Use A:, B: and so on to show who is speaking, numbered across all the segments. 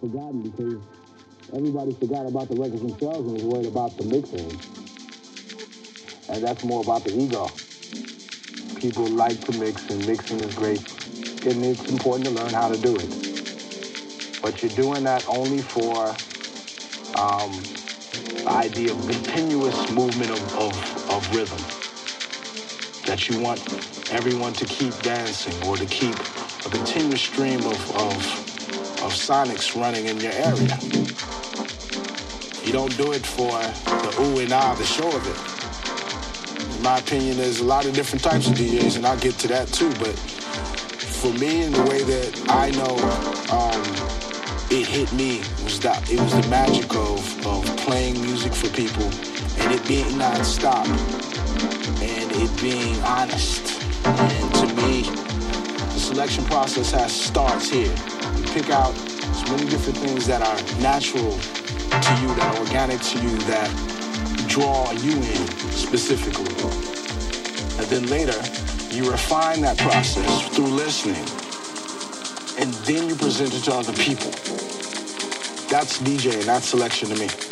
A: forgotten because everybody forgot about the records themselves and was worried about the mixing. And that's more about the ego. People like to mix and mixing is great. And it's important to learn how to do it. But you're doing that only for um, the idea of continuous movement of, of, of rhythm. That you want everyone to keep dancing or to keep a continuous stream of, of, of sonics running in your area. You don't do it for the ooh and ah, the show of it. In my opinion, there's a lot of different types of DJs, and I'll get to that too. But for me, in the way that I know um, it hit me was that it was the magic of, of playing music for people and it being non-stop and it being honest. And to me, the selection process has starts here. Pick out as many different things that are natural to you, that are organic to you, that draw you in specifically. And then later, you refine that process through listening. And then you present it to other people. That's DJing, that's selection to me.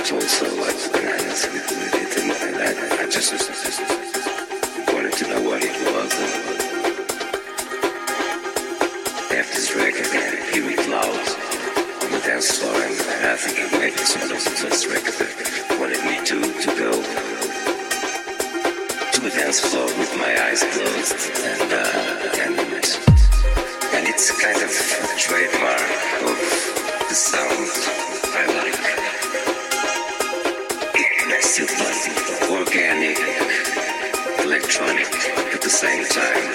B: it's also like when I listened it and I just wanted to know what it was. And after this record, we had a few applause on the dance floor, and I think it might be sort of the first record that wanted me to, to go to the dance floor with my eyes closed and, uh, and, and it's kind of a trademark of the sound I like. same time.